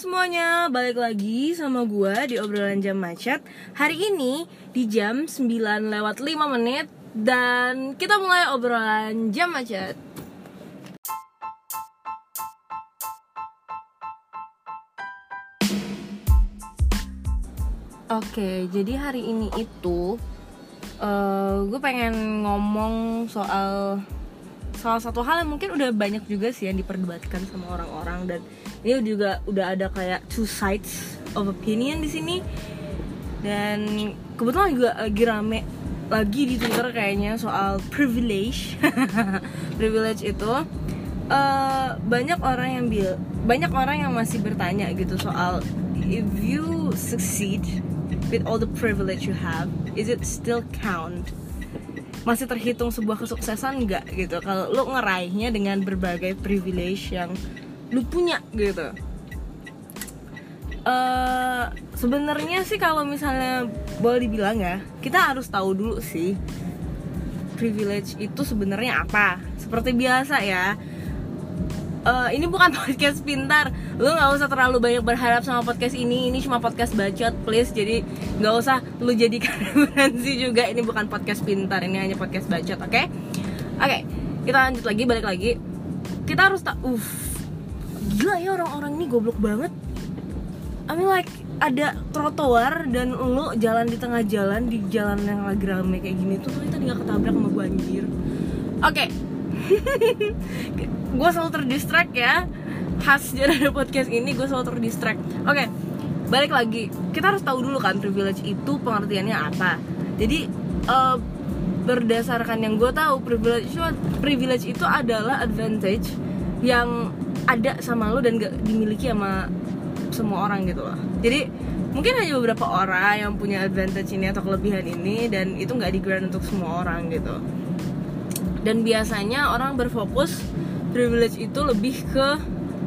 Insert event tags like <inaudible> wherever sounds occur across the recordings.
semuanya, balik lagi sama gue di obrolan jam macet. Hari ini di jam 9 lewat 5 menit Dan kita mulai obrolan jam macet. Oke, jadi hari ini itu uh, Gue pengen ngomong soal salah satu hal yang mungkin udah banyak juga sih yang diperdebatkan sama orang-orang dan ini juga udah ada kayak two sides of opinion di sini. Dan kebetulan juga lagi rame lagi di Twitter kayaknya soal privilege. <laughs> Privilege itu uh, banyak orang yang bil banyak orang yang masih bertanya gitu soal if you succeed with all the privilege you have is it still count masih terhitung sebuah kesuksesan nggak gitu? Kalau lo ngeraihnya dengan berbagai privilege yang lu punya gitu. Uh, sebenarnya sih kalau misalnya boleh dibilang ya kita harus tahu dulu sih privilege itu sebenarnya apa. Seperti biasa ya uh, ini bukan <laughs> podcast pintar. Lu nggak usah terlalu banyak berharap sama podcast ini. Ini cuma podcast bacot please. Jadi nggak usah lu jadikan <laughs> referensi juga. Ini bukan podcast pintar ini hanya podcast bacot oke? Okay? oke okay, kita lanjut lagi balik lagi. Kita harus tak uff gila ya orang-orang ini goblok banget. I mean like ada trotoar dan lu jalan di tengah jalan di jalan yang lagi rame kayak gini tuh ternyata nggak ketabrak sama banjir. Oke. okay. <laughs> gue selalu terdistract ya. Khas dari podcast ini gue selalu terdistract. Oke okay, balik lagi. Kita harus tahu dulu kan privilege itu pengertiannya apa. Jadi uh, berdasarkan yang gue tahu privilege itu privilege itu adalah advantage yang ada sama lo dan gak dimiliki sama semua orang gitu loh. Jadi mungkin hanya beberapa orang yang punya advantage ini atau kelebihan ini dan itu nggak di grant untuk semua orang gitu. Dan biasanya orang berfokus privilege itu lebih ke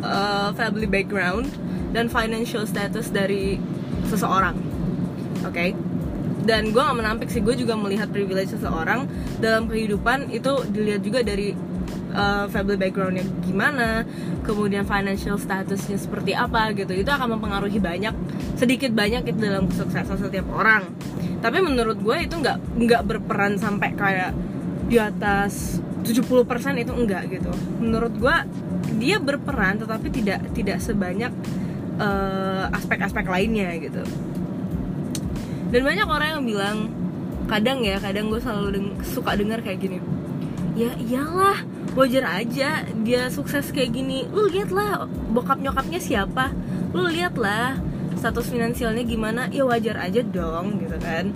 uh, family background dan financial status dari seseorang. Oke? Okay? dan gue gak menampik sih gue juga melihat privilege seseorang dalam kehidupan itu dilihat juga dari uh, family backgroundnya gimana kemudian financial statusnya seperti apa gitu. Itu akan mempengaruhi banyak sedikit banyak itu dalam kesuksesan setiap orang. Tapi menurut gue itu nggak nggak berperan sampai kayak di atas 70% itu enggak gitu. Menurut gue dia berperan tetapi tidak tidak sebanyak eh, aspek-aspek uh, lainnya gitu. Dan banyak orang yang bilang kadang ya kadang gue selalu deng suka dengar kayak gini ya iyalah wajar aja dia sukses kayak gini. Lu lihat lah bokap nyokapnya siapa. Lu lihat lah status finansialnya gimana. Ya wajar aja dong gitu kan.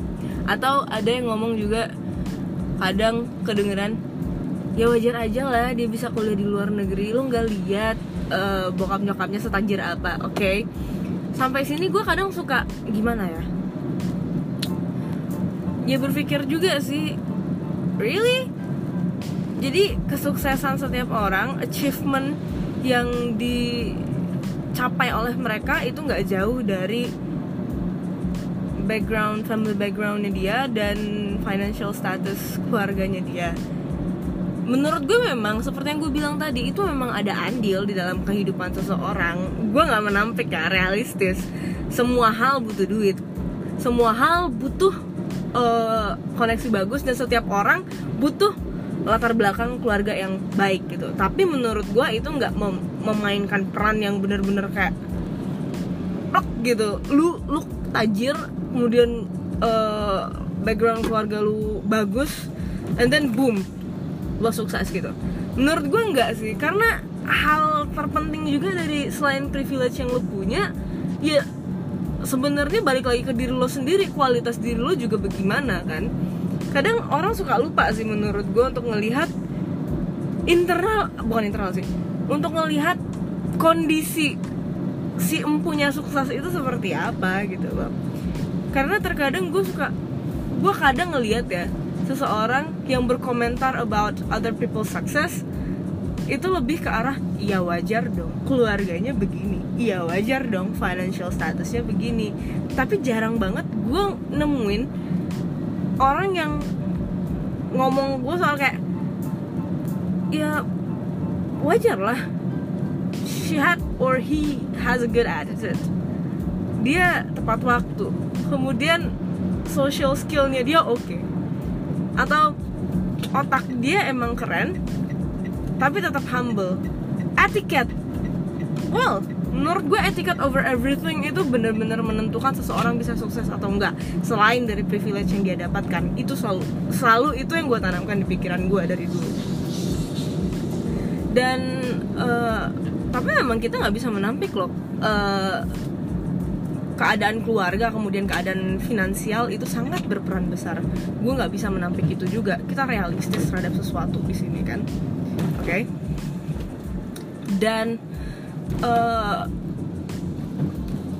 Atau ada yang ngomong juga kadang kedengeran ya wajar aja lah dia bisa kuliah di luar negeri. Lu nggak lihat uh, bokap nyokapnya setajir apa oke? Okay? sampai sini gue kadang suka gimana ya? Ya berpikir juga sih really? Jadi kesuksesan setiap orang achievement yang dicapai oleh mereka itu nggak jauh dari background family backgroundnya dia dan financial status keluarganya dia menurut gue memang seperti yang gue bilang tadi itu memang ada andil di dalam kehidupan seseorang. Gue nggak menampik ya realistis. Semua hal butuh duit. Semua hal butuh uh, koneksi bagus dan setiap orang butuh latar belakang keluarga yang baik gitu. Tapi menurut gue itu nggak mem memainkan peran yang bener-bener kayak rock gitu. Lu lu tajir kemudian uh, background keluarga lu bagus and then boom lo sukses gitu. Menurut gue enggak sih karena hal terpenting juga dari selain privilege yang lo punya ya sebenarnya balik lagi ke diri lo sendiri kualitas diri lo juga bagaimana kan? Kadang orang suka lupa sih menurut gue untuk ngelihat internal bukan internal sih untuk ngelihat kondisi si empunya sukses itu seperti apa gitu loh. Karena terkadang gue suka gue kadang ngelihat ya seseorang yang berkomentar about other people's success itu lebih ke arah iya wajar dong keluarganya begini. Iya wajar dong financial statusnya begini. Tapi jarang banget gue nemuin orang yang ngomong gue soal kayak ya wajar lah. She had or he has a good attitude. Dia tepat waktu. Kemudian social skillnya dia oke. okay. Atau otak dia emang keren tapi tetap humble. Etiquette well menurut gue etiquette over everything itu benar-benar menentukan seseorang bisa sukses atau enggak selain dari privilege yang dia dapatkan itu selalu selalu itu yang gue tanamkan di pikiran gue dari dulu. Dan uh, tapi memang kita nggak bisa menampik loh. Uh, keadaan keluarga kemudian keadaan finansial itu sangat berperan besar. Gue nggak bisa menampik itu juga. Kita realistis terhadap sesuatu di sini kan? Oke? Okay? dan uh,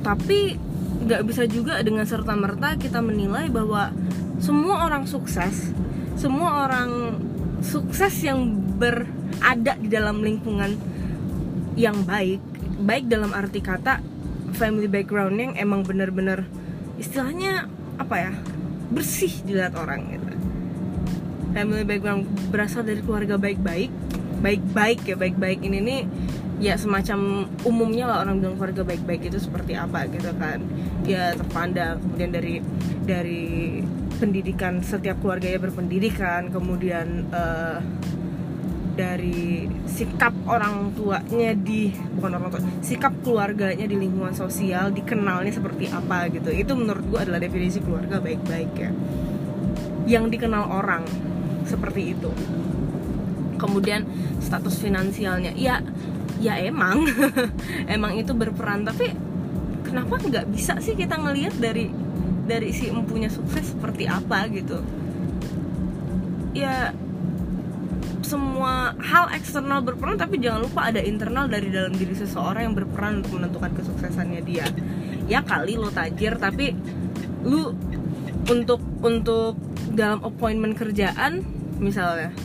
tapi nggak bisa juga dengan serta merta kita menilai bahwa semua orang sukses semua orang sukses yang berada di dalam lingkungan yang baik baik dalam arti kata family background yang emang bener-bener istilahnya apa ya bersih dilihat orang gitu. Family background berasal dari keluarga baik-baik baik-baik ya baik-baik. Ini nih ya semacam umumnya lah orang bilang keluarga baik-baik itu seperti apa gitu kan. Ya terpandang kemudian dari dari pendidikan setiap keluarga ya berpendidikan kemudian uh, dari sikap orang tuanya di bukan orang tua sikap keluarganya di lingkungan sosial dikenalnya seperti apa gitu. Itu menurut gue adalah definisi keluarga baik-baik ya. Yang dikenal orang seperti itu. Kemudian status finansialnya. Ya ya emang. <laughs> Emang itu berperan. Tapi kenapa nggak bisa sih kita ngelihat dari dari si empunya sukses seperti apa gitu? Ya semua hal eksternal berperan tapi jangan lupa ada internal dari dalam diri seseorang yang berperan untuk menentukan kesuksesannya dia. Ya kali lo tajir tapi lu untuk untuk dalam appointment kerjaan misalnya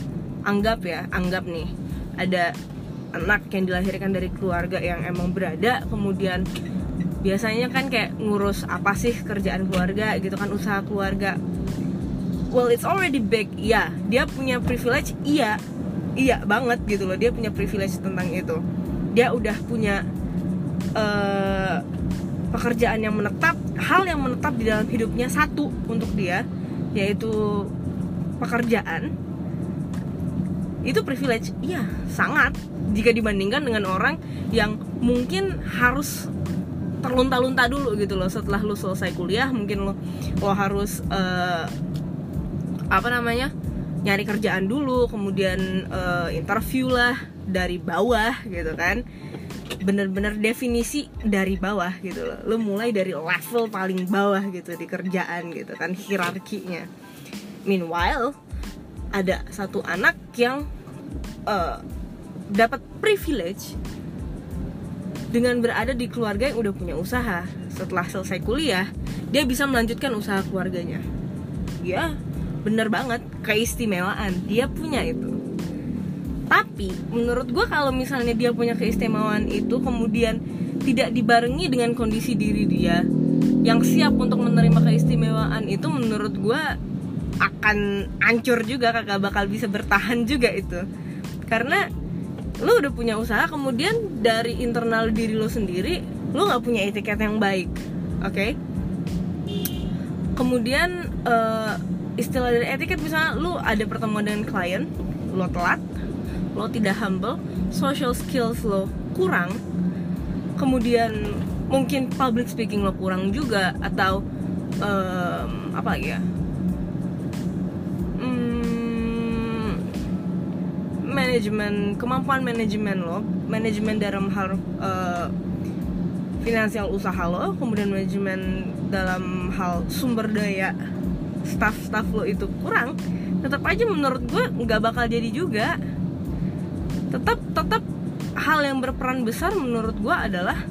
anggap ya anggap nih ada anak yang dilahirkan dari keluarga yang emang berada kemudian biasanya kan kayak ngurus apa sih kerjaan keluarga gitu kan usaha keluarga. Well it's already big ya dia punya privilege iya iya banget gitu loh dia punya privilege tentang itu. Dia udah punya uh, pekerjaan yang menetap hal yang menetap di dalam hidupnya satu untuk dia yaitu pekerjaan. Itu privilege iya sangat. Jika dibandingkan dengan orang yang mungkin harus terlunta-lunta dulu gitu loh setelah lu selesai kuliah mungkin lo lo harus uh, apa namanya nyari kerjaan dulu kemudian uh, interview lah dari bawah gitu kan. Bener-bener definisi dari bawah gitu loh. Lo mulai dari level paling bawah gitu di kerjaan gitu kan hierarkinya. Meanwhile ada satu anak yang uh, dapat privilege dengan berada di keluarga yang udah punya usaha. Setelah selesai kuliah dia bisa melanjutkan usaha keluarganya. Ya bener banget keistimewaan. Dia punya itu. Tapi menurut gue kalau misalnya dia punya keistimewaan itu kemudian tidak dibarengi dengan kondisi diri dia yang siap untuk menerima keistimewaan itu menurut gue akan hancur juga kakak bakal bisa bertahan juga itu. Karena lu udah punya usaha kemudian dari internal diri lo sendiri lu nggak punya etiket yang baik oke? Okay? kemudian uh, istilah dari etiket misalnya lu ada pertemuan dengan klien lo telat lo tidak humble social skills lo kurang kemudian mungkin public speaking lo kurang juga atau um, apa lagi ya? Hmm, manajemen kemampuan manajemen lo manajemen dalam hal uh, finansial usaha lo kemudian manajemen dalam hal sumber daya staff-staff lo itu kurang tetap aja menurut gue nggak bakal jadi juga. Tetap tetap hal yang berperan besar menurut gue adalah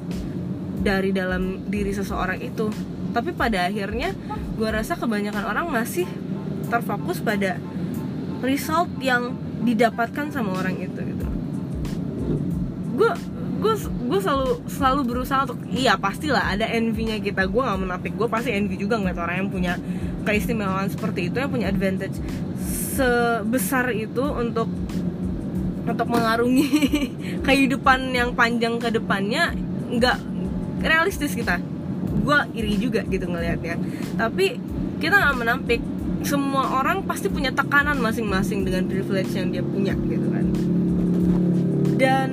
dari dalam diri seseorang itu. Tapi pada akhirnya gue rasa kebanyakan orang masih terfokus pada result yang didapatkan sama orang itu gitu. Gue gue gue selalu selalu berusaha untuk iya pastilah ada envy-nya kita. Gue nggak menapik gue pasti envy juga ngeliat orang yang punya keistimewaan seperti itu yang punya advantage sebesar itu untuk untuk mengarungi <laughs> kehidupan yang panjang ke depannya nggak realistis kita. Gue iri juga gitu ngelihatnya tapi kita nggak menampik. Semua orang pasti punya tekanan masing-masing dengan privilege yang dia punya gitu kan. Dan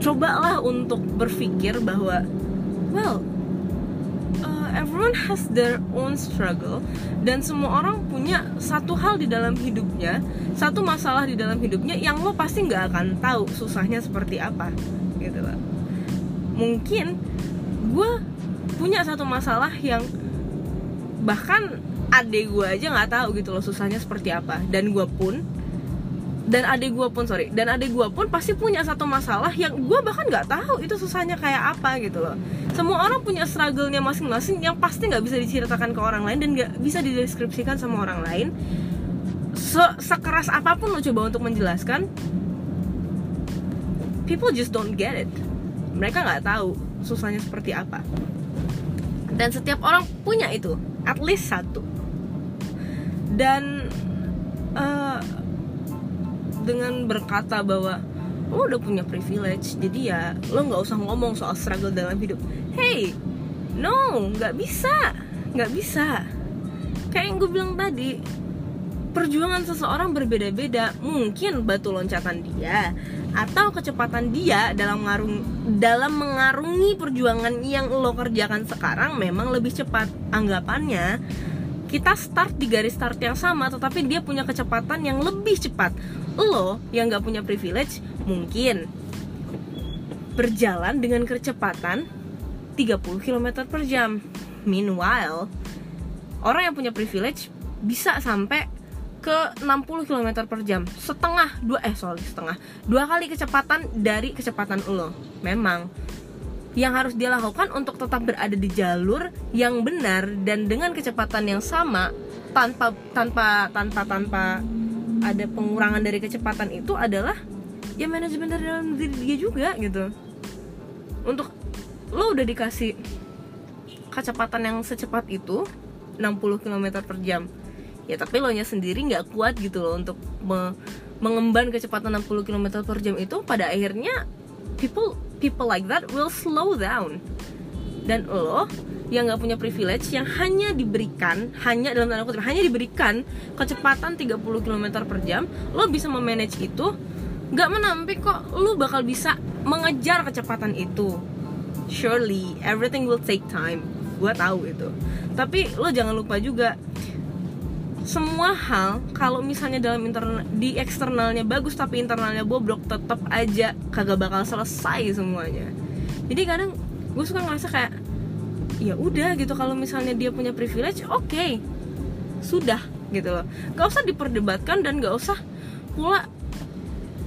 cobalah untuk berpikir bahwa well uh, everyone has their own struggle dan semua orang punya satu hal di dalam hidupnya satu masalah di dalam hidupnya yang lo pasti nggak akan tahu susahnya seperti apa gitu loh. Mungkin gue punya satu masalah yang bahkan adek gue aja nggak tahu gitu loh susahnya seperti apa dan gue pun dan adik gue pun sorry. Dan adik gue pun pasti punya satu masalah yang gue bahkan nggak tahu itu susahnya kayak apa gitu loh. Semua orang punya struggle-nya masing-masing yang pasti nggak bisa diceritakan ke orang lain dan nggak bisa dideskripsikan sama orang lain. Se sekeras apa pun lo coba untuk menjelaskan people just don't get it. Mereka nggak tahu susahnya seperti apa. Dan setiap orang punya itu at least satu. Dan uh, dengan berkata bahwa lo udah punya privilege jadi ya lo nggak usah ngomong soal struggle dalam hidup. Hey no nggak bisa nggak bisa. Kayak yang gue bilang tadi perjuangan seseorang berbeda-beda. Mungkin batu loncatan dia atau kecepatan dia dalam mengarung dalam mengarungi perjuangan yang lo kerjakan sekarang memang lebih cepat. Anggapannya kita start di garis start yang sama tetapi dia punya kecepatan yang lebih cepat lo yang nggak punya privilege mungkin berjalan dengan kecepatan 30 km per jam. Meanwhile orang yang punya privilege bisa sampai ke 60 km per jam. Setengah dua eh sorry setengah. Dua kali kecepatan dari kecepatan lo. Memang yang harus dia lakukan untuk tetap berada di jalur yang benar dan dengan kecepatan yang sama tanpa tanpa tanpa tanpa ada pengurangan dari kecepatan itu adalah ya manajemen dari dalam diri dia juga gitu. Untuk lo udah dikasih kecepatan yang secepat itu 60 km per jam. Ya tapi lo nya sendiri nggak kuat gitu loh untuk me mengemban kecepatan 60 km per jam itu. Pada akhirnya people people like that will slow down. Dan lo yang nggak punya privilege yang hanya diberikan hanya dalam tanda kutip hanya diberikan kecepatan 30 km per jam lo bisa memanage itu nggak menampik kok. Lo bakal bisa mengejar kecepatan itu. Surely everything will take time. Gue tahu itu. Tapi lo jangan lupa juga semua hal kalau misalnya dalam internal di eksternalnya bagus tapi internalnya bobrok tetap aja kagak bakal selesai semuanya. Jadi kadang gue suka ngerasa kayak ya udah gitu kalau misalnya dia punya privilege oke. Okay. sudah gitu loh. Gak usah diperdebatkan dan gak usah pula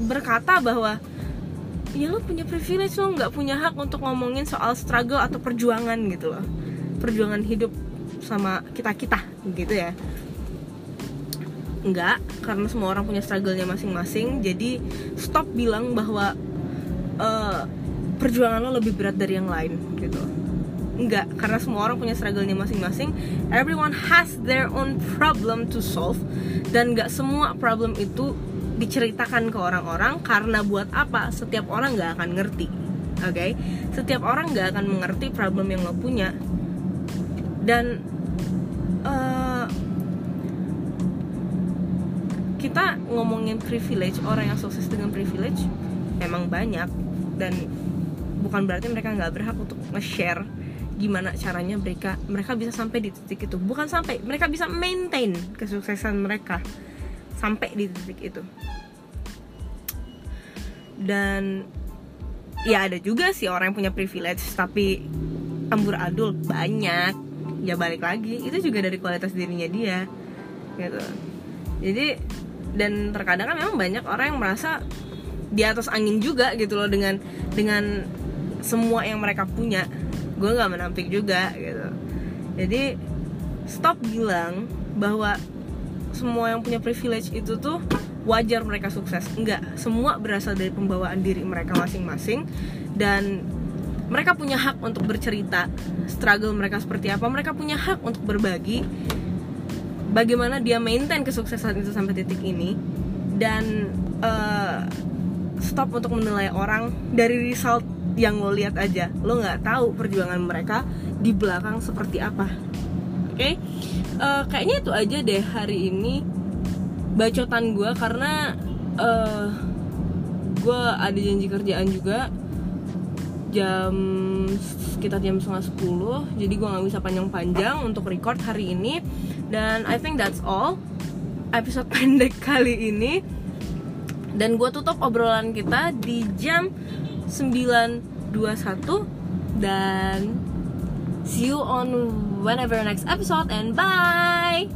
berkata bahwa ya lo punya privilege lo nggak punya hak untuk ngomongin soal struggle atau perjuangan gitu loh. Perjuangan hidup sama kita kita gitu ya. Enggak karena semua orang punya struggle-nya masing-masing jadi stop bilang bahwa uh, perjuangan lo lebih berat dari yang lain gitu enggak karena semua orang punya struggle-nya masing-masing. Everyone has their own problem to solve. Dan enggak semua problem itu diceritakan ke orang-orang karena buat apa? Setiap orang nggak akan ngerti oke? Okay? setiap orang nggak akan mengerti problem yang lo punya. Dan uh, kita ngomongin privilege orang yang sukses dengan privilege memang banyak. Dan bukan berarti mereka nggak berhak untuk nge-share gimana caranya mereka mereka bisa sampai di titik itu. Bukan sampai mereka bisa maintain kesuksesan mereka sampai di titik itu. Dan ya ada juga sih orang yang punya privilege tapi ambur adul banyak. Ya balik lagi itu juga dari kualitas dirinya dia gitu. Jadi dan terkadang kan memang banyak orang yang merasa di atas angin juga gitu loh dengan dengan semua yang mereka punya gue nggak menampik juga gitu. Jadi stop bilang bahwa semua yang punya privilege itu tuh wajar mereka sukses. Enggak semua berasal dari pembawaan diri mereka masing-masing dan mereka punya hak untuk bercerita struggle mereka seperti apa. Mereka punya hak untuk berbagi bagaimana dia maintain kesuksesan itu sampai titik ini dan uh, stop untuk menilai orang dari result yang lo lihat aja. Lo nggak tahu perjuangan mereka di belakang seperti apa. Oke? Okay? uh, kayaknya itu aja deh hari ini bacotan gue karena uh, gue ada janji kerjaan juga jam sekitar jam setengah sepuluh. Jadi gue nggak bisa panjang-panjang untuk record hari ini. Dan I think that's all episode <laughs> pendek kali ini. Dan gue tutup obrolan kita di jam 9.21 dan see you on whenever next episode and bye